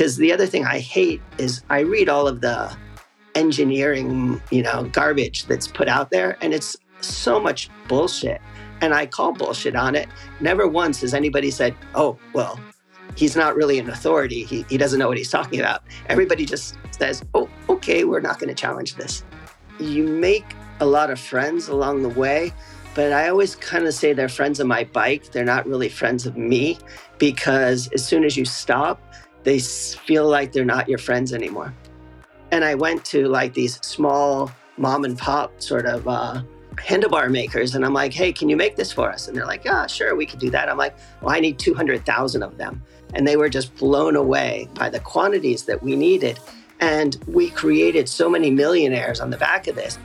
Because the other thing I hate is I read all of the engineering, you know, garbage that's put out there, and it's so much bullshit. And I call bullshit on it. Never once has anybody said, oh, well, he's not really an authority. He, he doesn't know what he's talking about. Everybody just says, oh, okay, we're not going to challenge this. You make a lot of friends along the way, but I always kind of say they're friends of my bike. They're not really friends of me because as soon as you stop, they feel like they're not your friends anymore. And I went to like these small mom and pop sort of uh, handlebar makers, and I'm like, hey, can you make this for us? And they're like, yeah, sure, we could do that. I'm like, well, I need 200,000 of them. And they were just blown away by the quantities that we needed. And we created so many millionaires on the back of this.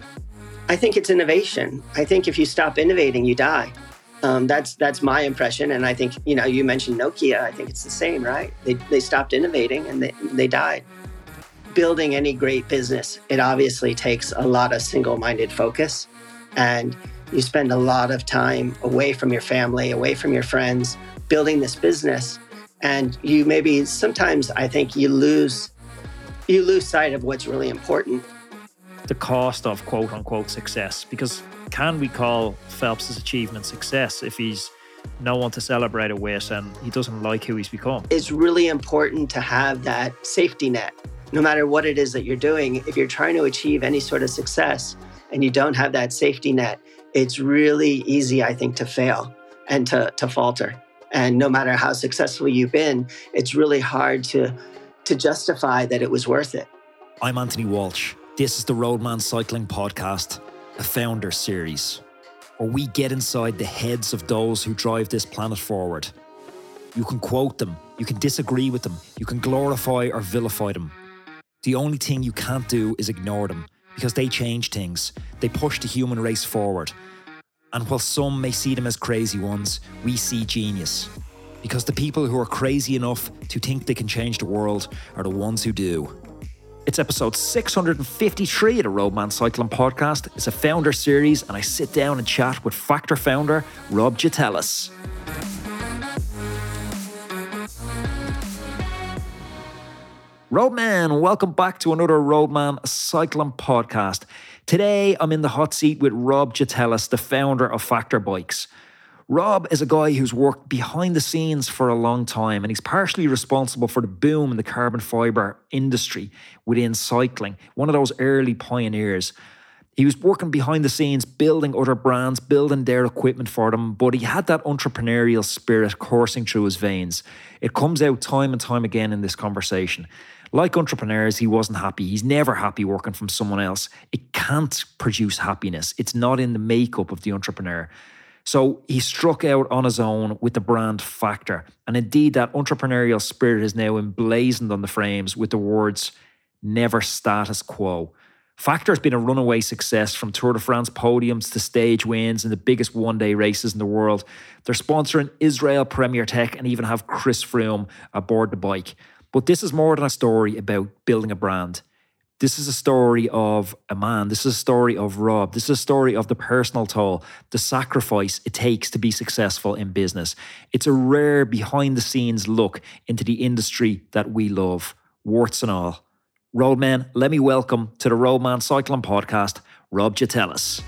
I think it's innovation. I think if you stop innovating, you die. Um, that's that's my impression, and I think you know you mentioned Nokia. I think it's the same, right? They they stopped innovating and they they died. Building any great business, it obviously takes a lot of single-minded focus, and you spend a lot of time away from your family, away from your friends, building this business, and you maybe sometimes I think you lose you lose sight of what's really important the cost of quote unquote success. Because can we call Phelps's achievement success if he's no one to celebrate it with and he doesn't like who he's become? It's really important to have that safety net. No matter what it is that you're doing, if you're trying to achieve any sort of success and you don't have that safety net, it's really easy, I think, to fail and to, to falter. And no matter how successful you've been, it's really hard to, to justify that it was worth it. I'm Anthony Walsh. This is the Roadman Cycling Podcast, a founder series, where we get inside the heads of those who drive this planet forward. You can quote them, you can disagree with them, you can glorify or vilify them. The only thing you can't do is ignore them, because they change things, they push the human race forward. And while some may see them as crazy ones, we see genius. Because the people who are crazy enough to think they can change the world are the ones who do. It's episode 653 of the Roadman Cycling Podcast. It's a founder series, and I sit down and chat with Factor founder Rob Gitelis. Roadman, welcome back to another Roadman Cycling Podcast. Today, I'm in the hot seat with Rob Gitelis, the founder of Factor Bikes. Rob is a guy who's worked behind the scenes for a long time, and he's partially responsible for the boom in the carbon fiber industry within cycling, one of those early pioneers. He was working behind the scenes, building other brands, building their equipment for them, but he had that entrepreneurial spirit coursing through his veins. It comes out time and time again in this conversation. Like entrepreneurs, he wasn't happy. He's never happy working from someone else. It can't produce happiness. It's not in the makeup of the entrepreneur. So he struck out on his own with the brand Factor. And indeed, that entrepreneurial spirit is now emblazoned on the frames with the words never status quo. Factor has been a runaway success from Tour de France podiums to stage wins in the biggest one day races in the world. They're sponsoring Israel Premier Tech and even have Chris Froome aboard the bike. But this is more than a story about building a brand. This is a story of a man. This is a story of Rob. This is a story of the personal toll, the sacrifice it takes to be successful in business. It's a rare behind the scenes look into the industry that we love, warts and all. Roadman, let me welcome to the Roadman Cycling Podcast, Rob Gitelis.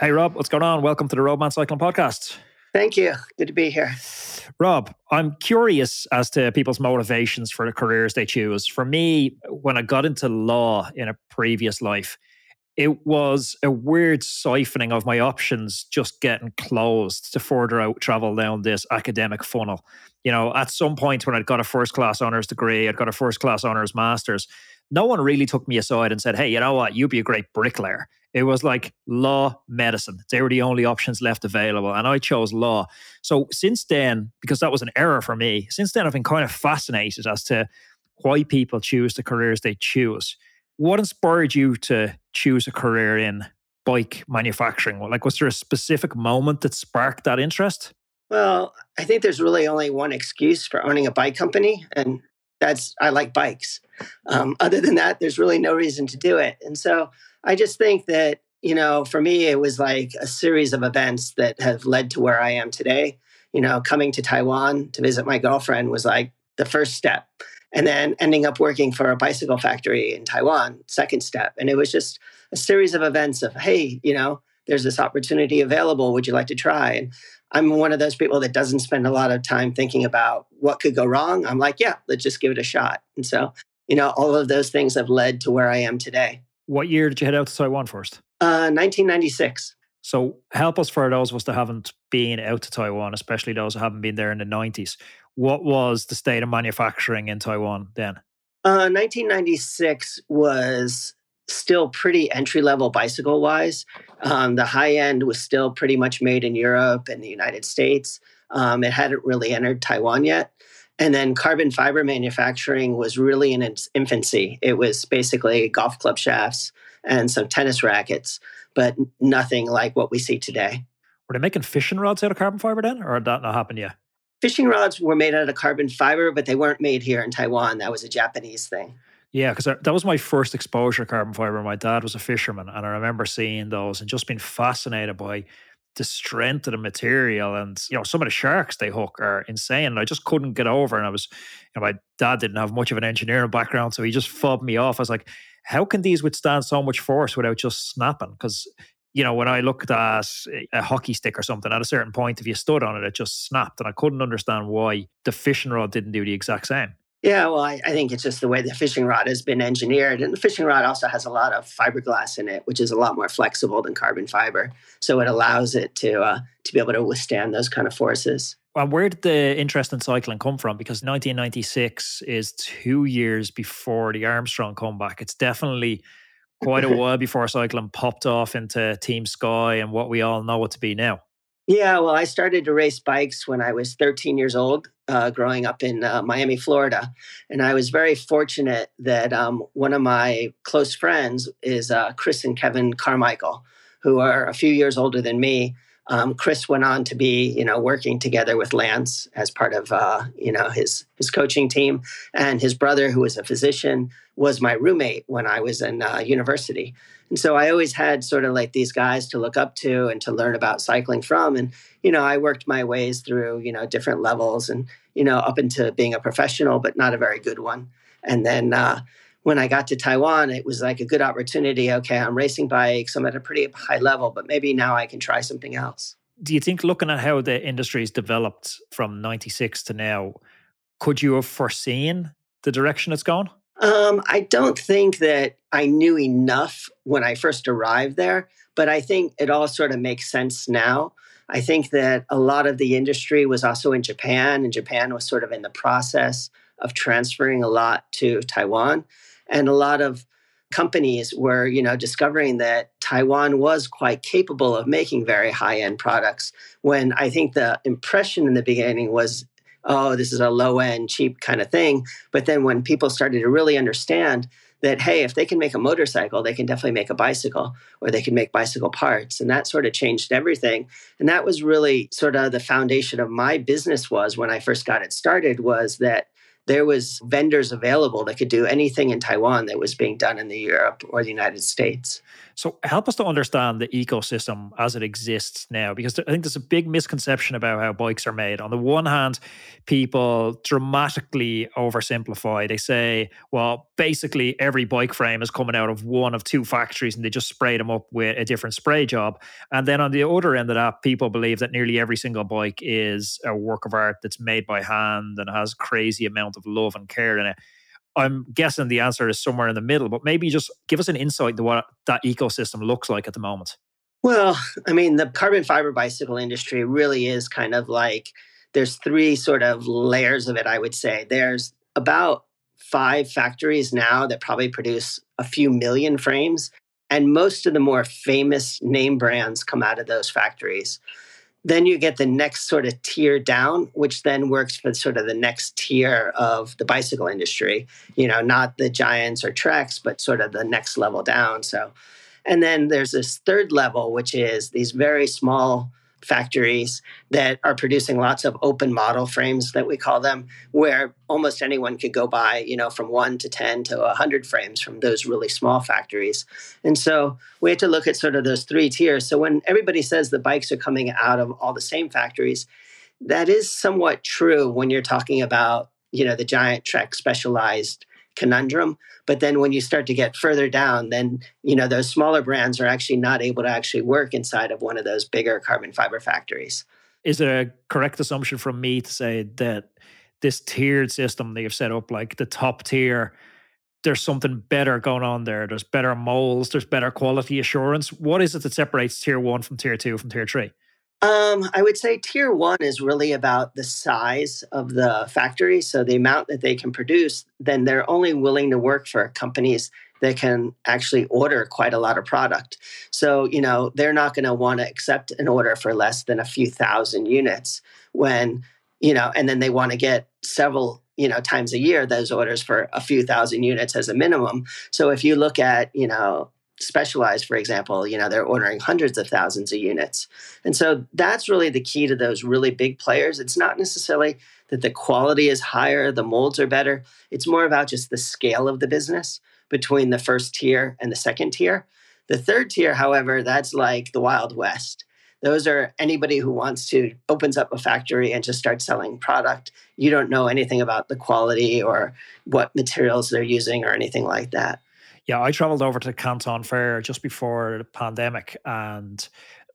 Hey Rob, what's going on? Welcome to the Roadman Cycling Podcast. Thank you. Good to be here. Rob, I'm curious as to people's motivations for the careers they choose. For me, when I got into law in a previous life, it was a weird siphoning of my options just getting closed to further out travel down this academic funnel. You know, at some point when I'd got a first class honors degree, I'd got a first class honors master's, no one really took me aside and said, Hey, you know what? You'd be a great bricklayer. It was like law, medicine. They were the only options left available. And I chose law. So since then, because that was an error for me, since then I've been kind of fascinated as to why people choose the careers they choose. What inspired you to choose a career in bike manufacturing? Like, was there a specific moment that sparked that interest? Well, I think there's really only one excuse for owning a bike company, and that's I like bikes. Um, other than that, there's really no reason to do it. And so I just think that you know, for me, it was like a series of events that have led to where I am today. You know, coming to Taiwan to visit my girlfriend was like the first step. And then ending up working for a bicycle factory in Taiwan, second step. And it was just a series of events of, hey, you know, there's this opportunity available. Would you like to try? And I'm one of those people that doesn't spend a lot of time thinking about what could go wrong. I'm like, yeah, let's just give it a shot. And so, you know, all of those things have led to where I am today. What year did you head out to Taiwan first? Uh, 1996. So help us for those of us that haven't been out to Taiwan, especially those who haven't been there in the 90s. What was the state of manufacturing in Taiwan then? Uh, 1996 was still pretty entry level bicycle wise. Um, the high end was still pretty much made in Europe and the United States. Um, it hadn't really entered Taiwan yet. And then carbon fiber manufacturing was really in its infancy. It was basically golf club shafts and some tennis rackets, but nothing like what we see today. Were they making fishing rods out of carbon fiber then, or did that not happen yet? Fishing rods were made out of carbon fiber, but they weren't made here in Taiwan. That was a Japanese thing. Yeah, because that was my first exposure to carbon fiber. My dad was a fisherman, and I remember seeing those and just being fascinated by the strength of the material. And you know, some of the sharks they hook are insane. And I just couldn't get over. And I was, you know, my dad didn't have much of an engineering background, so he just fobbed me off. I was like, how can these withstand so much force without just snapping? Because you know, when I looked at a hockey stick or something, at a certain point, if you stood on it, it just snapped. And I couldn't understand why the fishing rod didn't do the exact same. Yeah, well, I, I, think it's just the way the fishing rod has been engineered. And the fishing rod also has a lot of fiberglass in it, which is a lot more flexible than carbon fiber. So it allows it to uh, to be able to withstand those kind of forces. Well, where did the interest in cycling come from? Because 1996 is two years before the Armstrong comeback. It's definitely quite a while before cycling popped off into Team Sky and what we all know it to be now. Yeah, well, I started to race bikes when I was 13 years old, uh, growing up in uh, Miami, Florida. And I was very fortunate that um, one of my close friends is uh, Chris and Kevin Carmichael, who are a few years older than me. Um, Chris went on to be, you know, working together with Lance as part of, uh, you know, his his coaching team, and his brother, who was a physician, was my roommate when I was in uh, university. And so I always had sort of like these guys to look up to and to learn about cycling from. And, you know, I worked my ways through, you know, different levels and, you know, up into being a professional, but not a very good one. And then uh, when I got to Taiwan, it was like a good opportunity. Okay, I'm racing bikes, I'm at a pretty high level, but maybe now I can try something else. Do you think, looking at how the industry's developed from 96 to now, could you have foreseen the direction it's gone? Um, I don't think that I knew enough when I first arrived there, but I think it all sort of makes sense now. I think that a lot of the industry was also in Japan, and Japan was sort of in the process of transferring a lot to Taiwan. And a lot of companies were, you know, discovering that Taiwan was quite capable of making very high-end products. When I think the impression in the beginning was oh, this is a low end, cheap kind of thing. But then when people started to really understand that, hey, if they can make a motorcycle, they can definitely make a bicycle or they can make bicycle parts. And that sort of changed everything. And that was really sort of the foundation of my business was when I first got it started was that there was vendors available that could do anything in Taiwan that was being done in the Europe or the United States. So help us to understand the ecosystem as it exists now, because I think there's a big misconception about how bikes are made. On the one hand, people dramatically oversimplify. They say, well, basically every bike frame is coming out of one of two factories and they just spray them up with a different spray job. And then on the other end of that, people believe that nearly every single bike is a work of art that's made by hand and has crazy amount of love and care in it. I'm guessing the answer is somewhere in the middle, but maybe just give us an insight to what that ecosystem looks like at the moment. Well, I mean, the carbon fiber bicycle industry really is kind of like there's three sort of layers of it, I would say. There's about five factories now that probably produce a few million frames. And most of the more famous name brands come out of those factories. Then you get the next sort of tier down, which then works for sort of the next tier of the bicycle industry. You know, not the giants or treks, but sort of the next level down. So, and then there's this third level, which is these very small factories that are producing lots of open model frames that we call them where almost anyone could go buy you know from 1 to 10 to 100 frames from those really small factories. And so we have to look at sort of those three tiers. So when everybody says the bikes are coming out of all the same factories that is somewhat true when you're talking about you know the giant trek specialized Cannondale. But then when you start to get further down then you know those smaller brands are actually not able to actually work inside of one of those bigger carbon fiber factories. Is it a correct assumption from me to say that this tiered system that you've set up like the top tier there's something better going on there? There's better molds there's better quality assurance. What is it that separates tier one from tier two from tier three um, I would say tier one is really about the size of the factory. So the amount that they can produce, then they're only willing to work for companies that can actually order quite a lot of product. So, you know, they're not going to want to accept an order for less than a few thousand units when, you know, and then they want to get several, you know, times a year those orders for a few thousand units as a minimum. So if you look at, you know, specialized for example you know they're ordering hundreds of thousands of units. And so that's really the key to those really big players. It's not necessarily that the quality is higher the molds are better. It's more about just the scale of the business between the first tier and the second tier. The third tier however that's like the wild west. Those are anybody who wants to opens up a factory and just starts selling product. You don't know anything about the quality or what materials they're using or anything like that yeah, I traveled over to Canton Fair just before the pandemic and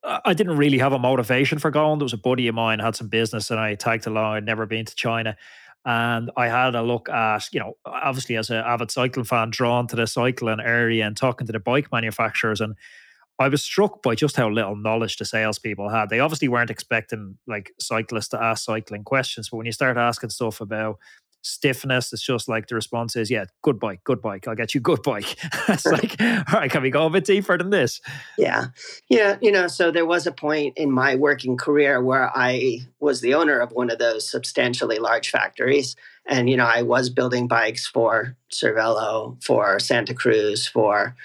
I didn't really have a motivation for going. There was a buddy of mine had some business and I tagged along. I'd never been to China. And I had a look at, you know, obviously as an avid cycling fan, drawn to the cycling area and talking to the bike manufacturers. And I was struck by just how little knowledge the salespeople had. They obviously weren't expecting like cyclists to ask cycling questions, but when you start asking stuff about stiffness. It's just like the response is, yeah, good bike, good bike. I'll get you good bike. it's like, all right, can we go a bit deeper than this? Yeah. Yeah. You know, so there was a point in my working career where I was the owner of one of those substantially large factories. And, you know, I was building bikes for Cervelo, for Santa Cruz, for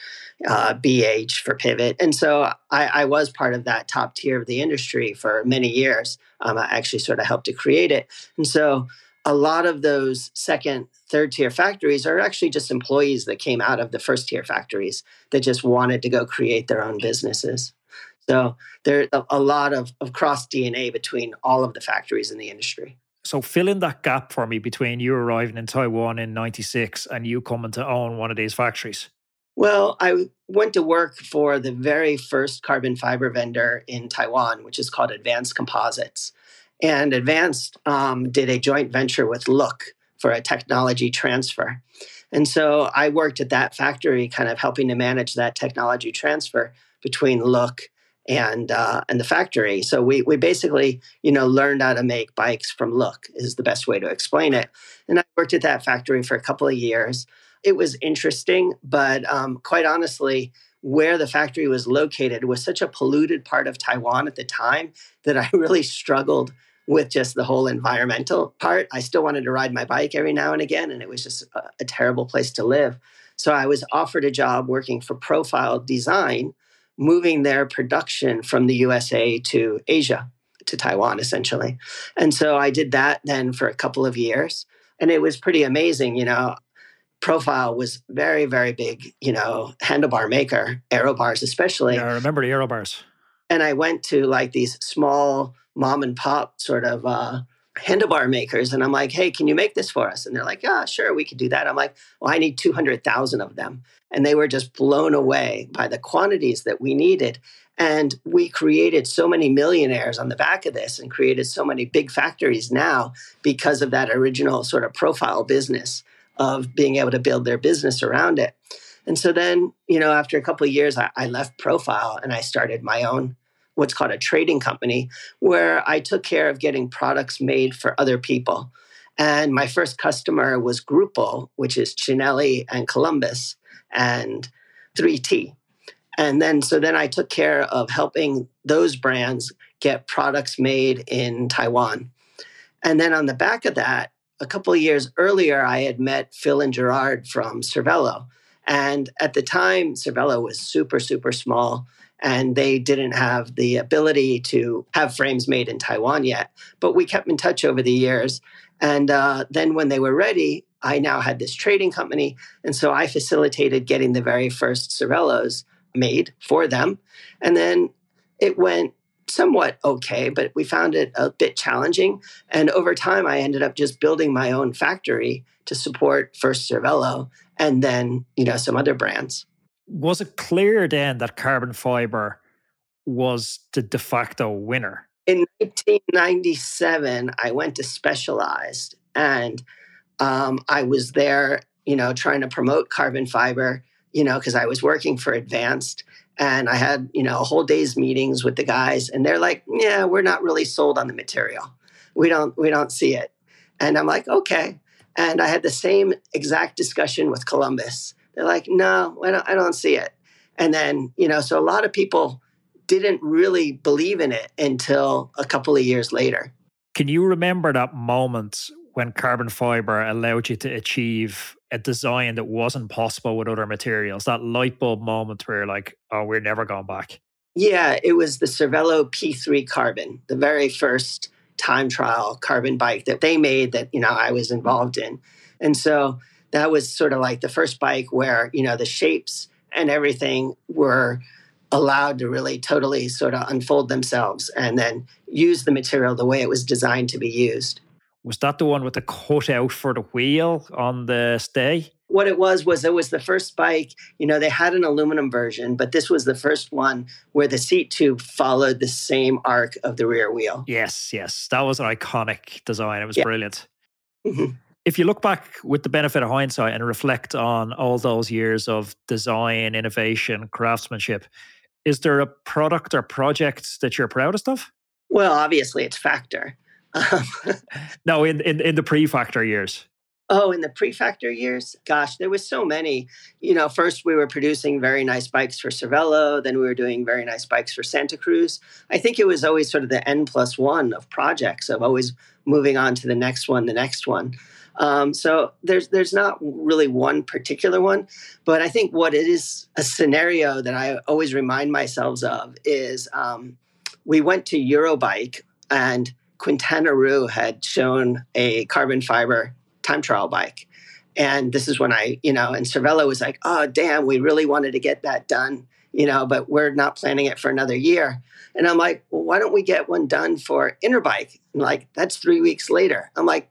uh, BH, for Pivot. And so I, I, was part of that top tier of the industry for many years. Um, I actually sort of helped to create it. And so a lot of those second, third tier factories are actually just employees that came out of the first tier factories that just wanted to go create their own businesses. So there's a, lot of, of cross DNA between all of the factories in the industry. So fill in that gap for me between you arriving in Taiwan in 96 and you coming to own one of these factories. Well, I went to work for the very first carbon fiber vendor in Taiwan, which is called Advanced Composites. And Advanced um, did a joint venture with Look for a technology transfer. And so I worked at that factory, kind of helping to manage that technology transfer between Look and uh, and the factory. So we we basically you know learned how to make bikes from Look is the best way to explain it. And I worked at that factory for a couple of years. It was interesting, but um, quite honestly, where the factory was located was such a polluted part of Taiwan at the time that I really struggled with just the whole environmental part. I still wanted to ride my bike every now and again, and it was just a, a terrible place to live. So I was offered a job working for Profile Design, moving their production from the USA to Asia, to Taiwan, essentially. And so I did that then for a couple of years. And it was pretty amazing. You know, Profile was very, very big, you know, handlebar maker, aero bars especially. Yeah, I remember the aero bars. And I went to like these small mom and pop sort of uh, handlebar makers. And I'm like, hey, can you make this for us? And they're like, yeah, sure, we could do that. I'm like, well, I need 200,000 of them. And they were just blown away by the quantities that we needed. And we created so many millionaires on the back of this and created so many big factories now because of that original sort of profile business of being able to build their business around it. And so then, you know, after a couple of years, I, I left Profile and I started my own what's called a trading company, where I took care of getting products made for other people. And my first customer was Gruppo, which is Cinelli and Columbus and 3T. And then, so then I took care of helping those brands get products made in Taiwan. And then on the back of that, a couple of years earlier, I had met Phil and Gerard from Cervelo. And at the time, Cervelo was super, super small and they didn't have the ability to have frames made in Taiwan yet. But we kept in touch over the years. And uh, then when they were ready, I now had this trading company. And so I facilitated getting the very first Cervelos made for them. And then it went somewhat okay, but we found it a bit challenging. And over time, I ended up just building my own factory to support first Cervelo and then, you know, some other brands. Was it clear then that carbon fiber was the de facto winner? In 1997, I went to Specialized and um, I was there, you know, trying to promote carbon fiber, you know, because I was working for Advanced and I had, you know, a whole day's meetings with the guys and they're like, "Yeah, we're not really sold on the material. We don't we don't see it." And I'm like, "Okay." And I had the same exact discussion with Columbus. They're like, "No, I don't, I don't see it." And then, you know, so a lot of people didn't really believe in it until a couple of years later. Can you remember that moment when carbon fiber allowed you to achieve a design that wasn't possible with other materials? That light bulb moment where you're like, oh, we're never going back. Yeah, it was the Cervelo P3 Carbon, the very first time trial carbon bike that they made that, you know, I was involved in. And so that was sort of like the first bike where, you know, the shapes and everything were allowed to really totally sort of unfold themselves and then use the material the way it was designed to be used. Was that the one with the cutout for the wheel on the stay? What it was was it was the first bike. You know, they had an aluminum version, but this was the first one where the seat tube followed the same arc of the rear wheel. Yes, yes, that was an iconic design. It was yeah. brilliant. Mm-hmm. If you look back with the benefit of hindsight and reflect on all those years of design, innovation, craftsmanship, is there a product or project that you're proudest of? Well, obviously, it's Factor. Um, no, in, in, in the pre factor years. Oh, in the pre factor years? Gosh, there was so many. You know, first we were producing very nice bikes for Cervelo, then we were doing very nice bikes for Santa Cruz. I think it was always sort of the N plus one of projects of always moving on to the next one, the next one. Um, so there's there's not really one particular one, but I think what it is a scenario that I always remind myself of is um, we went to Eurobike and Quintana Roo had shown a carbon fiber time trial bike. And this is when I, you know, and Cervelo was like, oh, damn, we really wanted to get that done, you know, but we're not planning it for another year. And I'm like, well, why don't we get one done for Interbike? And like, that's three weeks later. I'm like,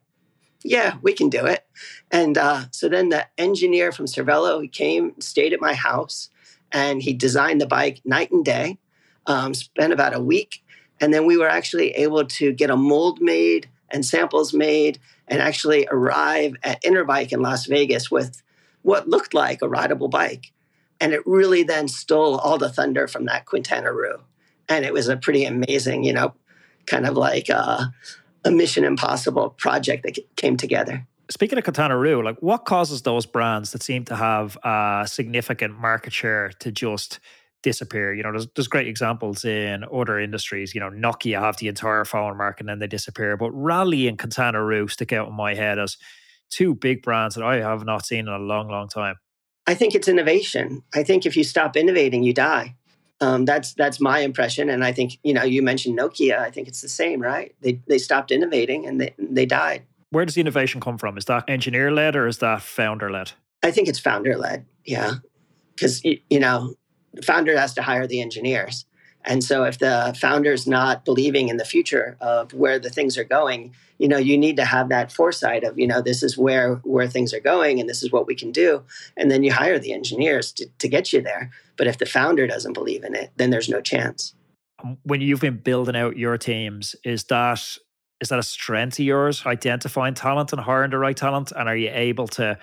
yeah, we can do it. And uh, so then the engineer from Cervelo, he came, stayed at my house, and he designed the bike night and day. Um, spent about a week and then we were actually able to get a mold made and samples made and actually arrive at Interbike in Las Vegas with what looked like a rideable bike. And it really then stole all the thunder from that Quintana Roo. And it was a pretty amazing, you know, kind of like a, a Mission Impossible project that came together. Speaking of Quintana Roo, like what causes those brands that seem to have a significant market share to just disappear. You know, there's, there's great examples in other industries. You know, Nokia have the entire phone market and then they disappear. But Raleigh and Quintana Roo stick out in my head as two big brands that I have not seen in a long, long time. I think it's innovation. I think if you stop innovating, you die. Um, that's that's my impression, and I think you know you mentioned Nokia. I think it's the same, right? They they stopped innovating and they they died. Where does the innovation come from? Is that engineer led or is that founder led? I think it's founder led. Yeah, because you know founder has to hire the engineers. And so if the founder's not believing in the future of where the things are going, you know, you need to have that foresight of, you know, this is where where things are going and this is what we can do. And then you hire the engineers to, to get you there. But if the founder doesn't believe in it, then there's no chance. Um, when you've been building out your teams, is that is that a strength of yours, identifying talent and hiring the right talent? And are you able to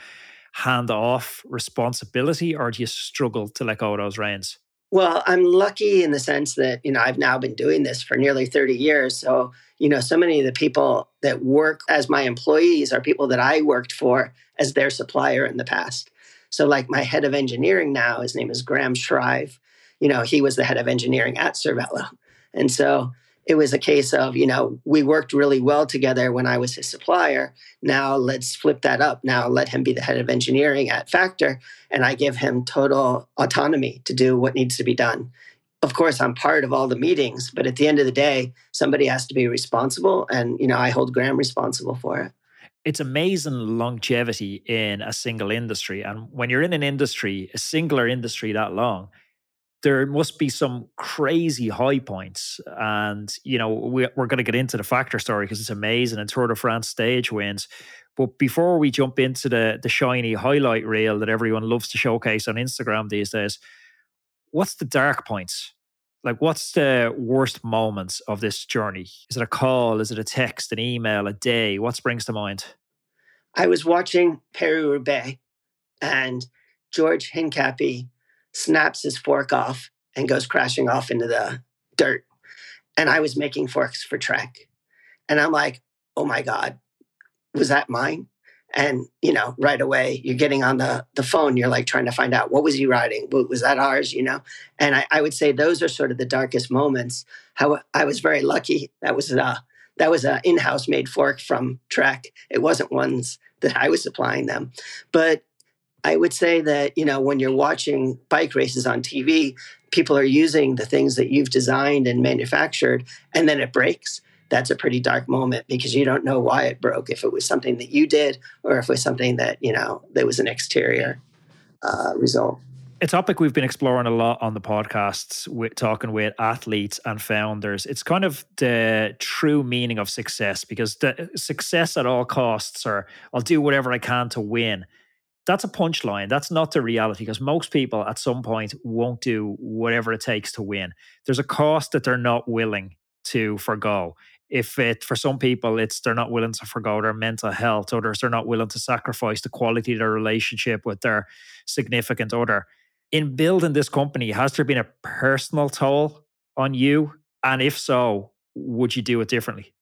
hand off responsibility or do you struggle to let go of those reins? Well, I'm lucky in the sense that, you know, I've now been doing this for nearly 30 years. So, you know, so many of the people that work as my employees are people that I worked for as their supplier in the past. So, like my head of engineering now, his name is Graham Shrive. You know, he was the head of engineering at Cervelo. And so it was a case of, you know, we worked really well together when I was his supplier. Now let's flip that up. Now let him be the head of engineering at Factor, and I give him total autonomy to do what needs to be done. of course I'm part of all the meetings, but at the end of the day, somebody has to be responsible and you know, I hold Graham responsible for it. It's amazing longevity in a single industry and when you're in an industry, a singular industry that long, there must be some crazy high points. And, you know, we, are going to get into the factor story because it's amazing and Tour de France stage wins. But before we jump into the, the shiny highlight reel that everyone loves to showcase on Instagram these days, what's the dark points? Like, what's the worst moments of this journey? Is it a call? Is it a text, an email, a day? What springs to mind? I was watching Paris Roubaix and George Hincapie snaps his fork off and goes crashing off into the dirt. And I was making forks for Trek. And I'm like, oh my God, was that mine? And, you know, right away you're getting on the, the phone, you're like trying to find out what was he riding? Was that ours? You know? And I, I would say those are sort of the darkest moments. How I was very lucky. That was a that was an in-house made fork from Trek. It wasn't ones that I was supplying them. But I would say that, you know, when you're watching bike races on TV, people are using the things that you've designed and manufactured, and then it breaks. That's a pretty dark moment because you don't know why it broke. If it was something that you did, or if it was something that you know that was an exterior uh, result. A topic we've been exploring a lot on the podcasts, with talking with athletes and founders. It's kind of the true meaning of success because the success at all costs, or I'll do whatever I can to win that's a punchline. That's not the reality because most people at some point won't do whatever it takes to win. There's a cost that they're not willing to forego. If it for some people it's they're not willing to forego their mental health, others they're not willing to sacrifice the quality of their relationship with their significant other. In building this company, has there been a personal toll on you? And if so, would you do it differently?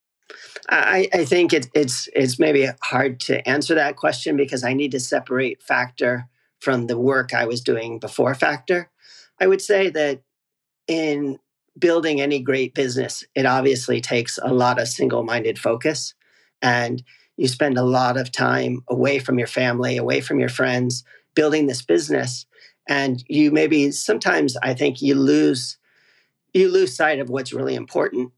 I, I think it, it's it's maybe hard to answer that question because I need to separate factor from the work I was doing before factor. I would say that in building any great business, it obviously takes a lot of single-minded focus, and you spend a lot of time away from your family, away from your friends, building this business, and you maybe sometimes I think you lose you lose sight of what's really important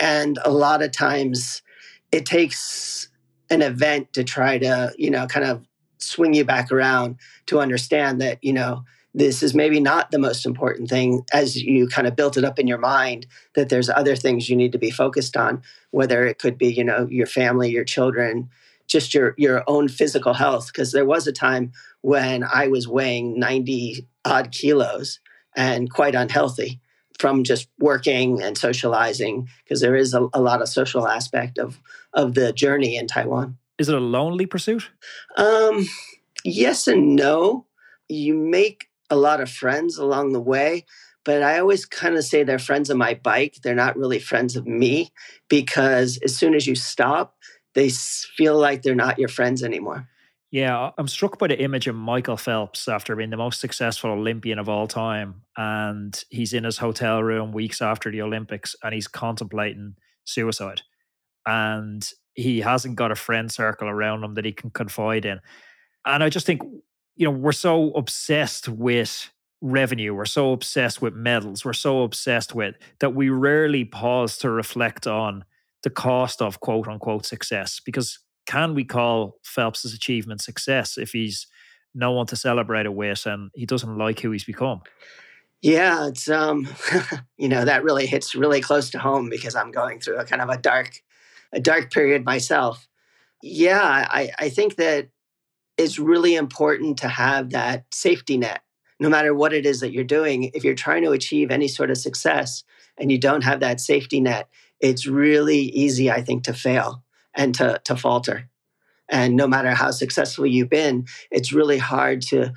and a lot of times it takes an event to try to, you know, kind of swing you back around to understand that, you know, this is maybe not the most important thing as you kind of built it up in your mind that there's other things you need to be focused on whether it could be you know your family your children just your your own physical health. Because there was a time when i was weighing 90 odd kilos and quite unhealthy from just working and socializing because there is a, a, lot of social aspect of of the journey in Taiwan. Is it a lonely pursuit? Um, yes and no. You make a lot of friends along the way, but I always kind of say they're friends of my bike. They're not really friends of me because as soon as you stop, they feel like they're not your friends anymore. Yeah, I'm struck by the image of Michael Phelps after being the most successful Olympian of all time. And he's in his hotel room weeks after the Olympics and he's contemplating suicide. And he hasn't got a friend circle around him that he can confide in. And I just think, you know, we're so obsessed with revenue, we're so obsessed with medals, we're so obsessed with that we rarely pause to reflect on the cost of quote unquote success because can we call Phelps's achievement success if he's no one to celebrate it with and he doesn't like who he's become? Yeah, it's um, you know, that really hits really close to home because I'm going through a kind of a dark, a dark period myself. Yeah, I, I think that it's really important to have that safety net, no matter what it is that you're doing. If you're trying to achieve any sort of success and you don't have that safety net, it's really easy, I think, to fail and to, to falter. And no matter how successful you've been, it's really hard to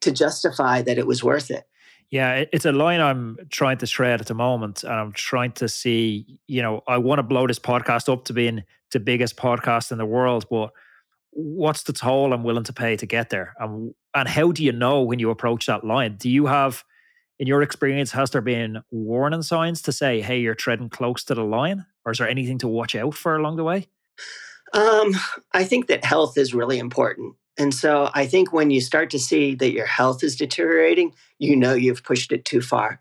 to justify that it was worth it. Yeah, it's a line I'm trying to shred at the moment. And I'm trying to see, you know, I want to blow this podcast up to being the biggest podcast in the world, but what's the toll I'm willing to pay to get there? And, and how do you know when you approach that line? Do you have, in your experience, has there been warning signs to say, hey, you're treading close to the line? Or is there anything to watch out for along the way? Um, I think that health is really important. And so I think when you start to see that your health is deteriorating, you know you've pushed it too far.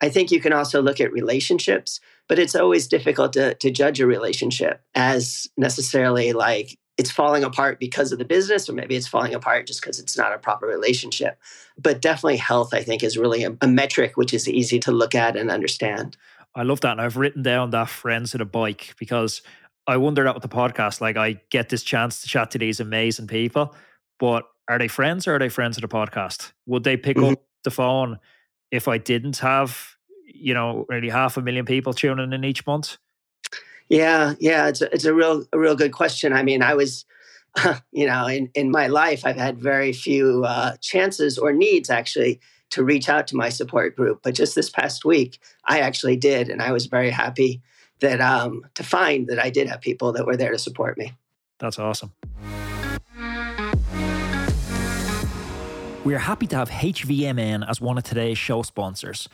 I think you can also look at relationships, but it's always difficult to, to judge a relationship as necessarily like it's falling apart because of the business, or maybe it's falling apart just because it's not a proper relationship. But definitely, health, I think, is really a, a metric which is easy to look at and understand. I love that. And I've written down that friends with a bike because I wonder that with the podcast. Like, I get this chance to chat to these amazing people, but are they friends or are they friends of the podcast? Would they pick mm-hmm. up the phone if I didn't have, you know, nearly half a million people tuning in each month? Yeah, yeah, it's a, it's a real a real good question. I mean, I was, you know, in in my life, I've had very few uh, chances or needs actually to reach out to my support group, but just this past week, I actually did, and I was very happy that um, to find that I did have people that were there to support me. That's awesome. We are happy to have HVMN as one of today's show sponsors.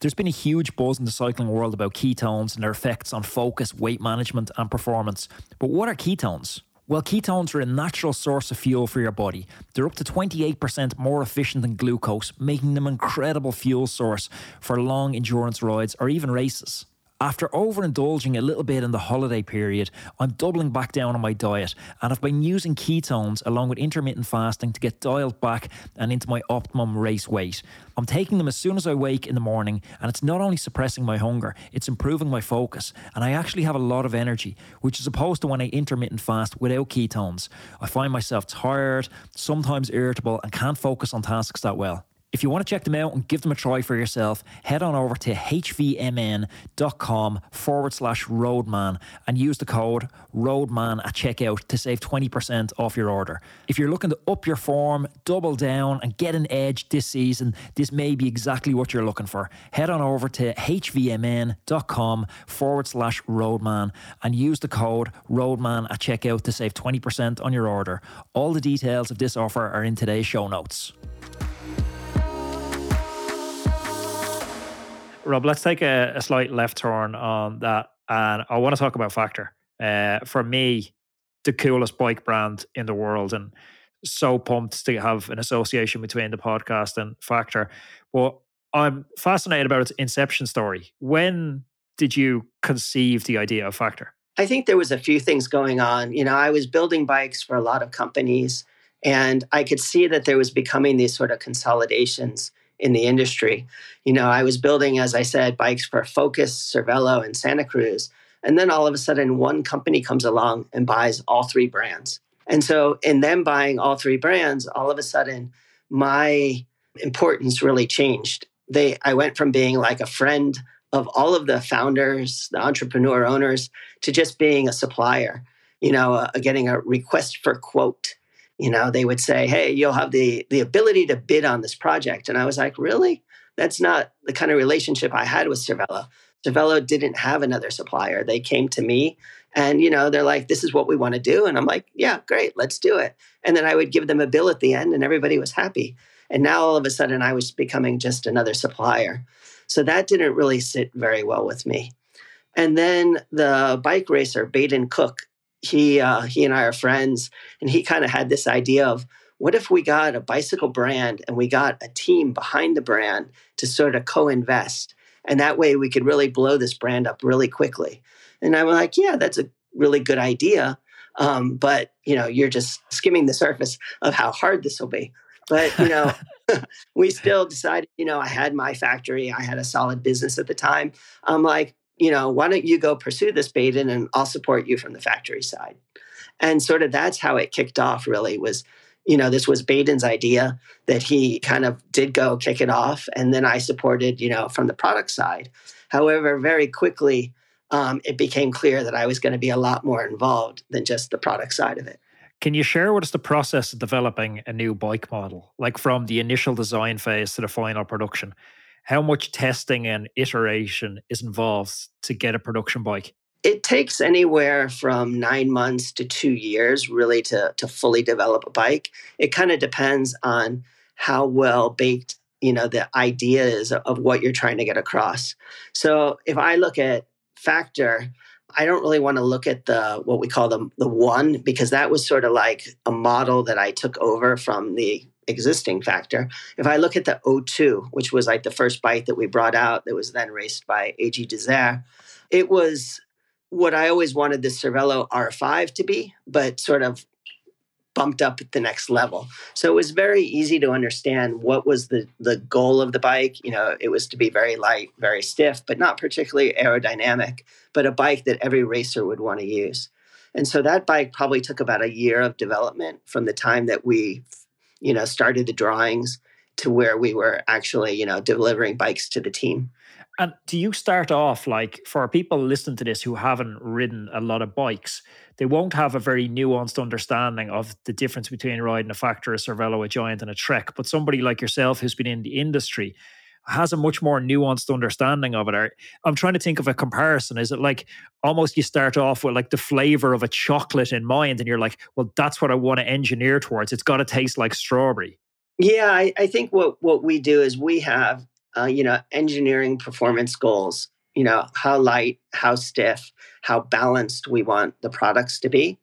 There's been a huge buzz in the cycling world about ketones and their effects on focus, weight management, and performance. But what are ketones? Well, ketones are a natural source of fuel for your body. They're up to 28% more efficient than glucose, making them an incredible fuel source for long endurance rides or even races. After overindulging a little bit in the holiday period, I'm doubling back down on my diet and I've been using ketones along with intermittent fasting to get dialed back and into my optimum race weight. I'm taking them as soon as I wake in the morning and it's not only suppressing my hunger, it's improving my focus and I actually have a lot of energy, which is opposed to when I intermittent fast without ketones. I find myself tired, sometimes irritable, and can't focus on tasks that well. If you want to check them out and give them a try for yourself, head on over to hvmn.com forward slash roadman and use the code roadman at checkout to save 20% off your order. If you're looking to up your form, double down, and get an edge this season, this may be exactly what you're looking for. Head on over to hvmn.com forward slash roadman and use the code roadman at checkout to save 20% on your order. All the details of this offer are in today's show notes. Rob, let's take a, a, slight left turn on that. And I want to talk about Factor. Uh, for me, the coolest bike brand in the world. And so pumped to have an association between the podcast and Factor. But I'm fascinated about its inception story. When did you conceive the idea of Factor? I think there was a few things going on. You know, I was building bikes for a lot of companies, and I could see that there was becoming these sort of consolidations in the industry. You know, I was building, as I said, bikes for Focus, Cervelo, and Santa Cruz. And then all of a sudden, one company comes along and buys all three brands. And so, in them buying all three brands, all of a sudden, my importance really changed. They, I went from being like a friend of all of the founders, the entrepreneur owners, to just being a supplier. You know, uh, getting a request for quote you know they would say hey you'll have the the ability to bid on this project. And i was like really? That's not the kind of relationship i had with cervelo. Cervelo didn't have another supplier. They came to me and you know they're like this is what we want to do. And i'm like yeah great let's do it. And then i would give them a bill at the end and everybody was happy. And now all of a sudden i was becoming just another supplier. So that didn't really sit very well with me. And then the bike racer Baden Cooke he uh, he and I are friends, and he kind of had this idea of what if we got a bicycle brand and we got a team behind the brand to sort of co-invest, and that way we could really blow this brand up really quickly. And I'm like, yeah, that's a really good idea, um, but you know, you're just skimming the surface of how hard this will be. But you know. we still decided, you know, I had my factory, I had a solid business at the time. I'm like, you know, why don't you go pursue this Baden and I'll support you from the factory side. And sort of that's how it kicked off, really, was, you know, this was Baden's idea that he kind of did go kick it off. And then I supported, you know, from the product side. However, very quickly, um, it became clear that I was going to be a lot more involved than just the product side of it. Can you share with us the process of developing a new bike model, like from the initial design phase to the final production? How much testing and iteration is involved to get a production bike? It takes anywhere from nine months to two years really to, to fully develop a bike. It kind of depends on how well baked you know the idea is of what you're trying to get across. So if I look at factor, I don't really want to look at the what we call the the one because that was sort of like a model that I took over from the existing factor. If I look at the O2, which was like the first bike that we brought out that was then raced by AG2R, it was what I always wanted the Cervelo R5 to be, but sort of bumped up at the next level. So it was very easy to understand what was the the goal of the bike. You know, it was to be very light, very stiff, but not particularly aerodynamic, but a bike that every racer would want to use. And so that bike probably took about a year of development from the time that we, you know, started the drawings to where we were actually, you know, delivering bikes to the team. And do you start off like for people listening to this who haven't ridden a lot of bikes, they won't have a very nuanced understanding of the difference between riding a factor, a Cervelo, a Giant, and a Trek. But somebody like yourself who's been in the industry has a much more nuanced understanding of it. I'm trying to think of a comparison. Is it like almost you start off with like the flavor of a chocolate in mind, and you're like, well, that's what I want to engineer towards. It's got to taste like strawberry. Yeah, I, I think what what we do is we have uh, you know, engineering performance goals, you know, how light, how stiff, how balanced we want the products to be.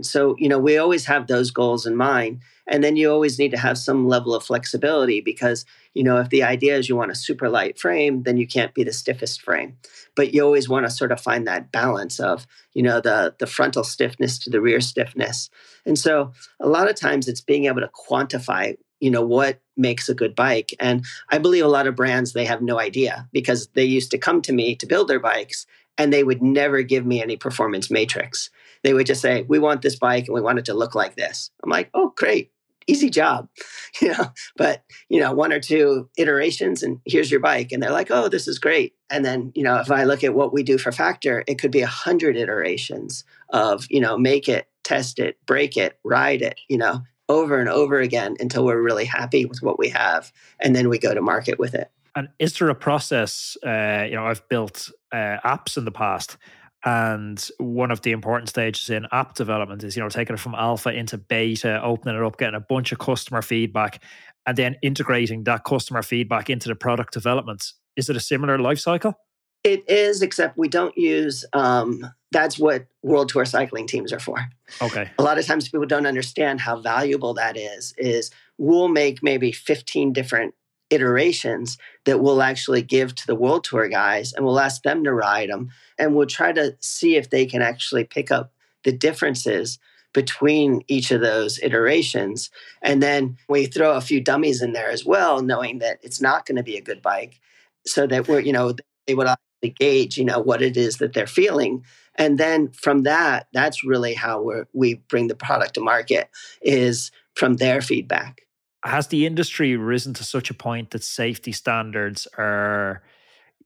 So, you know, we always have those goals in mind. And then you always need to have some level of flexibility because, you know, if the idea is you want a super light frame, then you can't be the stiffest frame. But you always want to sort of find that balance of, you know, the the frontal stiffness to the rear stiffness. And so a lot of times it's being able to quantify you know what makes a good bike and i believe a lot of brands they have no idea because they used to come to me to build their bikes and they would never give me any performance matrix they would just say we want this bike and we want it to look like this i'm like oh great easy job you know but you know one or two iterations and here's your bike and they're like oh this is great and then you know if i look at what we do for factor it could be a hundred iterations of you know make it test it break it ride it you know over and over again until we're really happy with what we have. And then we go to market with it. And is there a process? Uh, you know, I've built uh, apps in the past. And one of the important stages in app development is, you know, taking it from alpha into beta, opening it up, getting a bunch of customer feedback, and then integrating that customer feedback into the product development. Is it a similar life cycle? It is, except we don't use. Um, that's what World Tour cycling teams are for. Okay. A lot of times people don't understand how valuable that is. Is we'll make maybe 15 different iterations that we'll actually give to the World Tour guys, and we'll ask them to ride them, and we'll try to see if they can actually pick up the differences between each of those iterations. And then we throw a few dummies in there as well, knowing that it's not going to be a good bike, so that we're you know they would gauge, you know, what it is that they're feeling. And then from that, that's really how we we bring the product to market is from their feedback. Has the industry risen to such a point that safety standards are,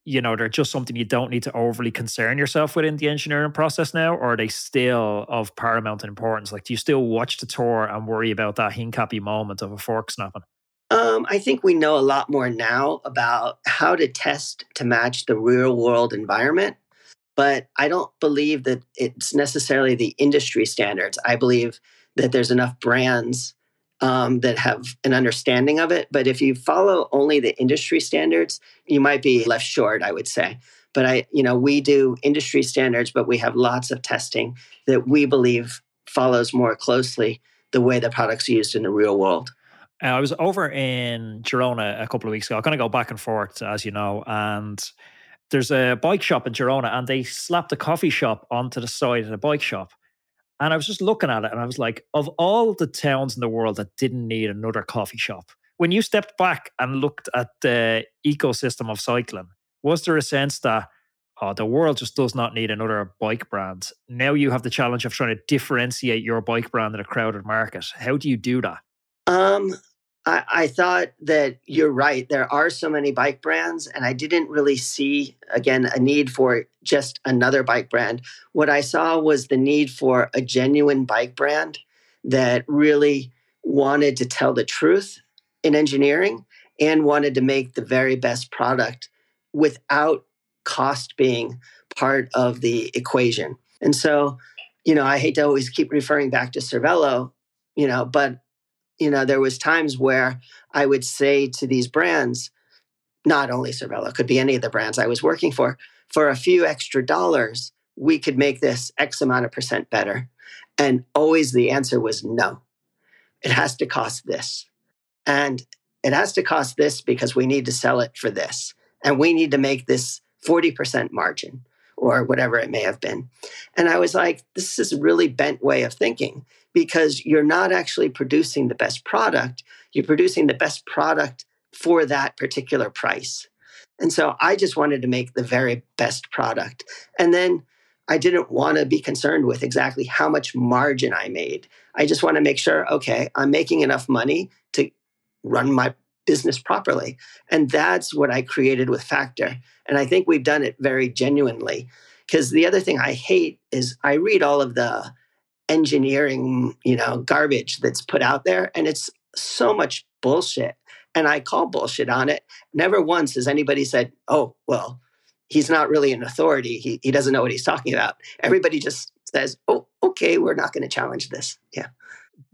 you know, they're just something you don't need to overly concern yourself with in the engineering process now, or are they still of paramount importance? Like, do you still watch the tour and worry about that hincapie moment of a fork snapping? Um, I think we know a lot more now about how to test to match the real world environment, but I don't believe that it's necessarily the industry standards. I believe that there's enough brands um, that have an understanding of it. But if you follow only the industry standards, you might be left short, I would say. But I, you know, we do industry standards, but we have lots of testing that we believe follows more closely the way the product's used in the real world. Uh, I was over in Girona a couple of weeks ago. I kind of go back and forth, as you know, and there's a bike shop in Girona, and they slapped a coffee shop onto the side of the bike shop. And I was just looking at it, and I was like, of all the towns in the world that didn't need another coffee shop, when you stepped back and looked at the ecosystem of cycling, was there a sense that oh, the world just does not need another bike brand? Now you have the challenge of trying to differentiate your bike brand in a crowded market. How do you do that? Um, I, I thought that you're right. There are so many bike brands, and I didn't really see, again, a need for just another bike brand. What I saw was the need for a genuine bike brand that really wanted to tell the truth in engineering and wanted to make the very best product without cost being part of the equation. And so, you know, I hate to always keep referring back to Cervelo, you know, but you know, there was times where I would say to these brands, not only Cervelo, could be any of the brands I was working for, for a few extra dollars, we could make this X amount of percent better. And always the answer was no. It has to cost this. And it has to cost this because we need to sell it for this. And we need to make this 40% margin or whatever it may have been. And I was like, this is a really bent way of thinking because you're not actually producing the best product. You're producing the best product for that particular price. And so I just wanted to make the very best product. And then I didn't want to be concerned with exactly how much margin I made. I just want to make sure, okay, I'm making enough money to run my business properly. And that's what I created with Factor. And I think we've done it very genuinely. Because the other thing I hate is I read all of the engineering, you know, garbage that's put out there, and it's so much bullshit. And I call bullshit on it. Never once has anybody said, oh, well, he's not really an authority. He, he doesn't know what he's talking about. Everybody just says, oh, okay, we're not going to challenge this. Yeah.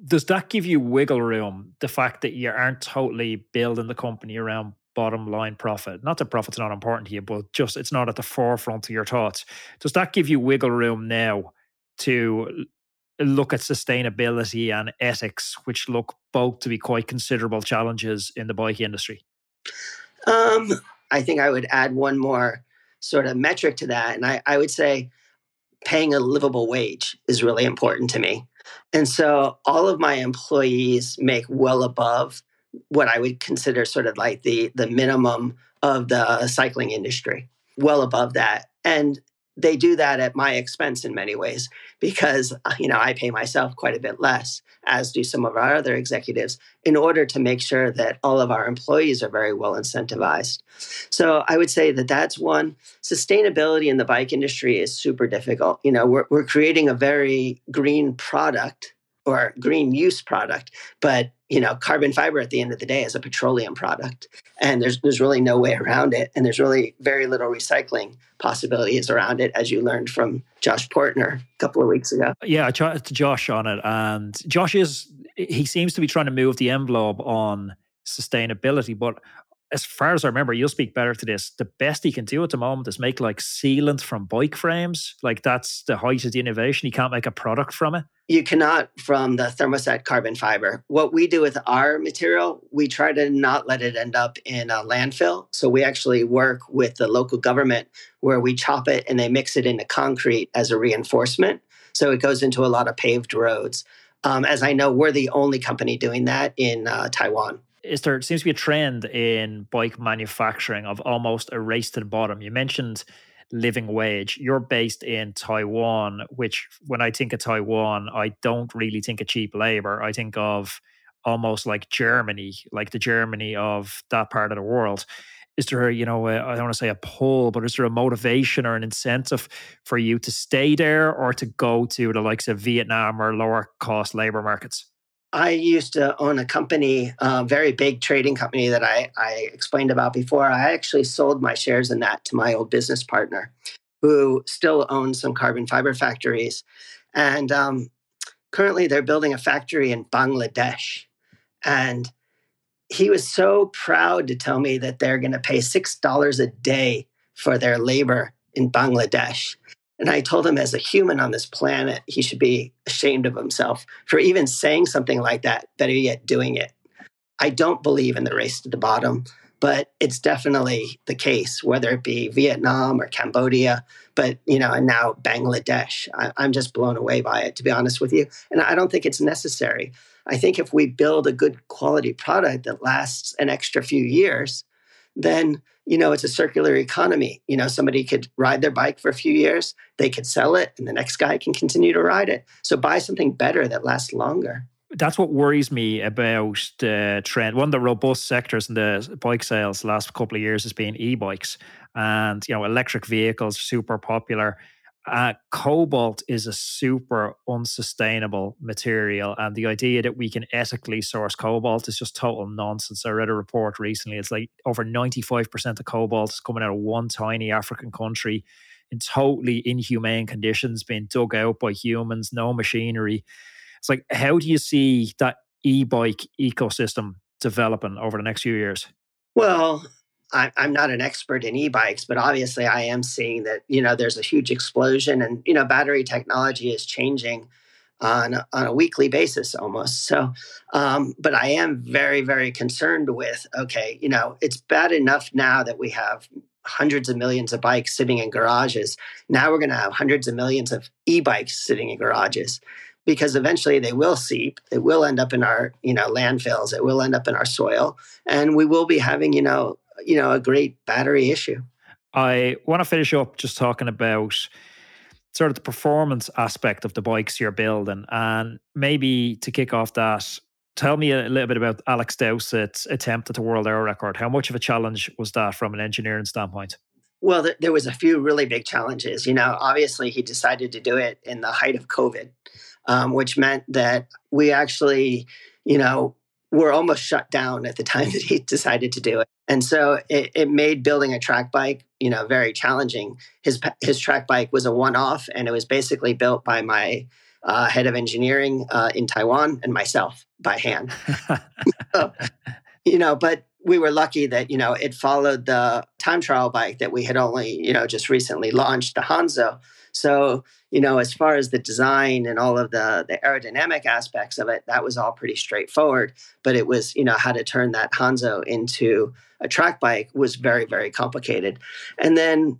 Does that give you wiggle room, the fact that you aren't totally building the company around bottom line profit? Not that profit's not important to you, but just it's not at the forefront of your thoughts. Does that give you wiggle room now to look at sustainability and ethics, which look both to be quite considerable challenges in the bike industry? Um, I think I would add one more sort of metric to that. And I, I would say paying a livable wage is really important to me. And so all of my employees make well above what I would consider sort of like the the minimum of the cycling industry, well above that. And they do that at my expense in many ways because uh, you know I pay myself quite a bit less as do some of our other executives in order to make sure that all of our employees are very well incentivized. So I would say that that's one sustainability in the bike industry is super difficult. You know, we're we're creating a very green product or green use product, but you know, carbon fiber at the end of the day is a petroleum product, and there's there's really no way around it, and there's really very little recycling possibilities around it, as you learned from Josh Poertner a couple of weeks ago. Yeah, I chatted to Josh on it, and Josh is he seems to be trying to move the envelope on sustainability, but as far as I remember, you'll speak better to this. The best he can do at the moment is make like sealant from bike frames. Like that's the height of the innovation. He can't make a product from it. You cannot from the thermoset carbon fiber. What we do with our material, we try to not let it end up in a landfill. So we actually work with the local government where we chop it and they mix it into concrete as a reinforcement. So it goes into a lot of paved roads. Um, as I know, we're the only company doing that in uh, Taiwan is there seems to be a trend in bike manufacturing of almost a race to the bottom. You mentioned living wage. You're based in Taiwan, which when I think of Taiwan, I don't really think of cheap labor. I think of almost like Germany, like the Germany of that part of the world. Is there, you know, I don't want to say a pull, but is there a motivation or an incentive for you to stay there or to go to the likes of Vietnam or lower cost labor markets? I used to own a company, a very big trading company that I, I explained about before. I actually sold my shares in that to my old business partner, who still owns some carbon fiber factories. And um, currently, they're building a factory in Bangladesh. And he was so proud to tell me that they're going to pay $6 a day for their labor in Bangladesh. And I told him, as a human on this planet, he should be ashamed of himself for even saying something like that, better yet, doing it. I don't believe in the race to the bottom, but it's definitely the case, whether it be Vietnam or Cambodia, but, you know, and now Bangladesh. I, I'm just blown away by it, to be honest with you. And I don't think it's necessary. I think if we build a good quality product that lasts an extra few years, then you know it's a circular economy. You know somebody could ride their bike for a few years they could sell it and the next guy can continue to ride it. So buy something better that lasts longer. That's what worries me about the trend. One of the robust sectors in the bike sales last couple of years has been e-bikes. And you know electric vehicles super popular uh, cobalt is a super unsustainable material, and the idea that we can ethically source cobalt is just total nonsense. I read a report recently; it's like over ninety-five percent of cobalt is coming out of one tiny African country in totally inhumane conditions, being dug out by humans, no machinery. It's like, how do you see that e-bike ecosystem developing over the next few years? Well, I, am not an expert in e-bikes, but obviously I am seeing that you know there's a huge explosion, and you know battery technology is changing on on a weekly basis almost. So, um, but I am very, very concerned with okay, you know, it's bad enough now that we have hundreds of millions of bikes sitting in garages. Now we're going to have hundreds of millions of e-bikes sitting in garages because eventually they will seep. It will end up in our, you know, landfills. It will end up in our soil, and we will be having, you know, you know, a great battery issue. I want to finish up just talking about sort of the performance aspect of the bikes you're building. And maybe to kick off that, tell me a little bit about Alex Dowsett's attempt at the world hour record. How much of a challenge was that from an engineering standpoint? Well, there was a few really big challenges. You know, obviously he decided to do it in the height of COVID, um, which meant that we actually, you know, were almost shut down at the time that he decided to do it. And so it, it made building a track bike, you know, very challenging. His his track bike was a one off, and it was basically built by my uh, head of engineering uh, in Taiwan and myself by hand. you know, but we were lucky that you know it followed the time trial bike that we had only you know just recently launched, the Hanzo. So you know, as far as the design and all of the the aerodynamic aspects of it, that was all pretty straightforward. But it was you know how to turn that Hanzo into a track bike was very very complicated. And then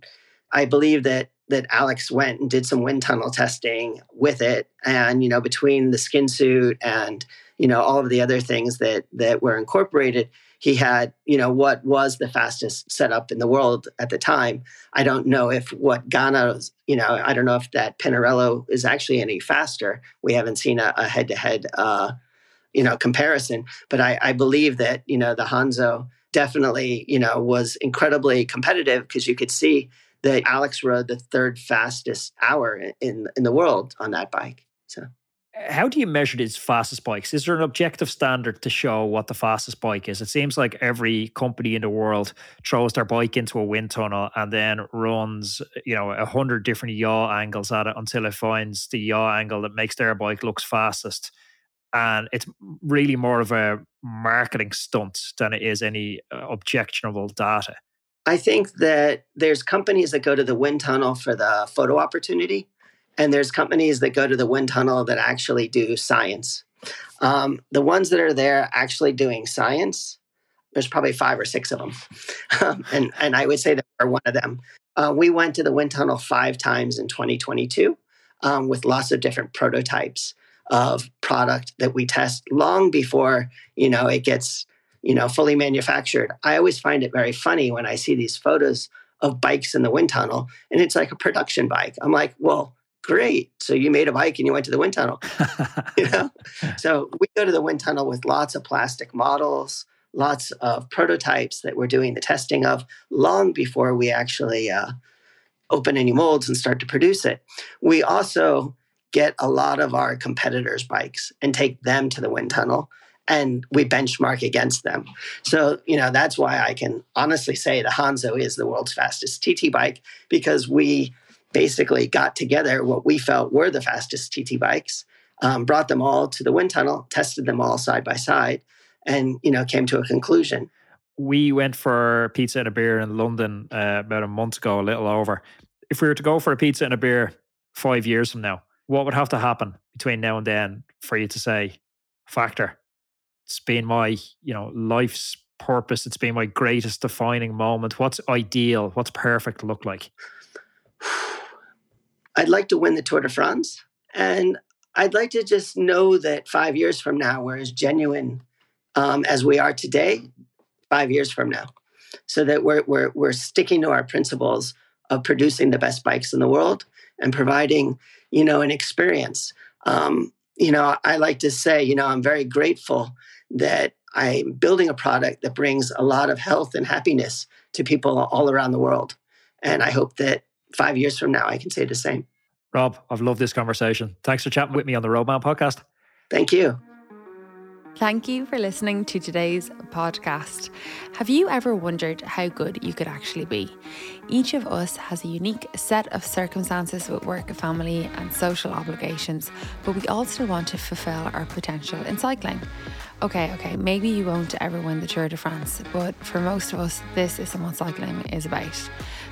I believe that that Alex went and did some wind tunnel testing with it, and you know between the skin suit and you know all of the other things that that were incorporated he had, you know, what was the fastest setup in the world at the time. I don't know if what Ganna, you know, I don't know if that Pinarello is actually any faster. We haven't seen a head to head, you know, comparison. But I, I believe that, you know, the Hanzo definitely, you know, was incredibly competitive because you could see that Alex rode the third fastest hour in in the world on that bike. So how do you measure these fastest bikes? Is there an objective standard to show what the fastest bike is? It seems like every company in the world throws their bike into a wind tunnel and then runs, you know, a hundred different yaw angles at it until it finds the yaw angle that makes their bike looks fastest. And it's really more of a marketing stunt than it is any uh, objectionable data. I think that there's companies that go to the wind tunnel for the photo opportunity and there's companies that go to the wind tunnel that actually do science. Um, the ones that are there actually doing science, there's probably five or six of them, um, and and I would say that we're one of them. Uh, we went to the wind tunnel five times in 2022 um, with lots of different prototypes of product that we test long before you know it gets you know fully manufactured. I always find it very funny when I see these photos of bikes in the wind tunnel, and it's like a production bike. I'm like, well great. So you made a bike and you went to the wind tunnel. you know? So we go to the wind tunnel with lots of plastic models, lots of prototypes that we're doing the testing of long before we actually uh, open any molds and start to produce it. We also get a lot of our competitors' bikes and take them to the wind tunnel and we benchmark against them. So, you know, that's why I can honestly say the Hanzo is the world's fastest TT bike because we basically got together what we felt were the fastest TT bikes, um, brought them all to the wind tunnel, tested them all side by side, and you know came to a conclusion. We went for pizza and a beer in London uh, about a month ago, a little over. If we were to go for a pizza and a beer five years from now, what would have to happen between now and then for you to say, "Factor, it's been my you know life's purpose. It's been my greatest defining moment. What's ideal? What's perfect look like?" I'd like to win the Tour de France. And I'd like to just know that five years from now, we're as genuine um, as we are today, five years from now. So that we're, we're, we're sticking to our principles of producing the best bikes in the world and providing, you know, an experience. Um, you know, I like to say, you know, I'm very grateful that I'm building a product that brings a lot of health and happiness to people all around the world. And I hope that five years from now, I can say the same. Rob, I've loved this conversation. Thanks for chatting with me on the Roadman podcast. Thank you. Thank you for listening to today's podcast. Have you ever wondered how good you could actually be? Each of us has a unique set of circumstances with work, family, and social obligations, but we all still want to fulfill our potential in cycling. Okay, okay, maybe you won't ever win the Tour de France, but for most of us, this is what cycling is about.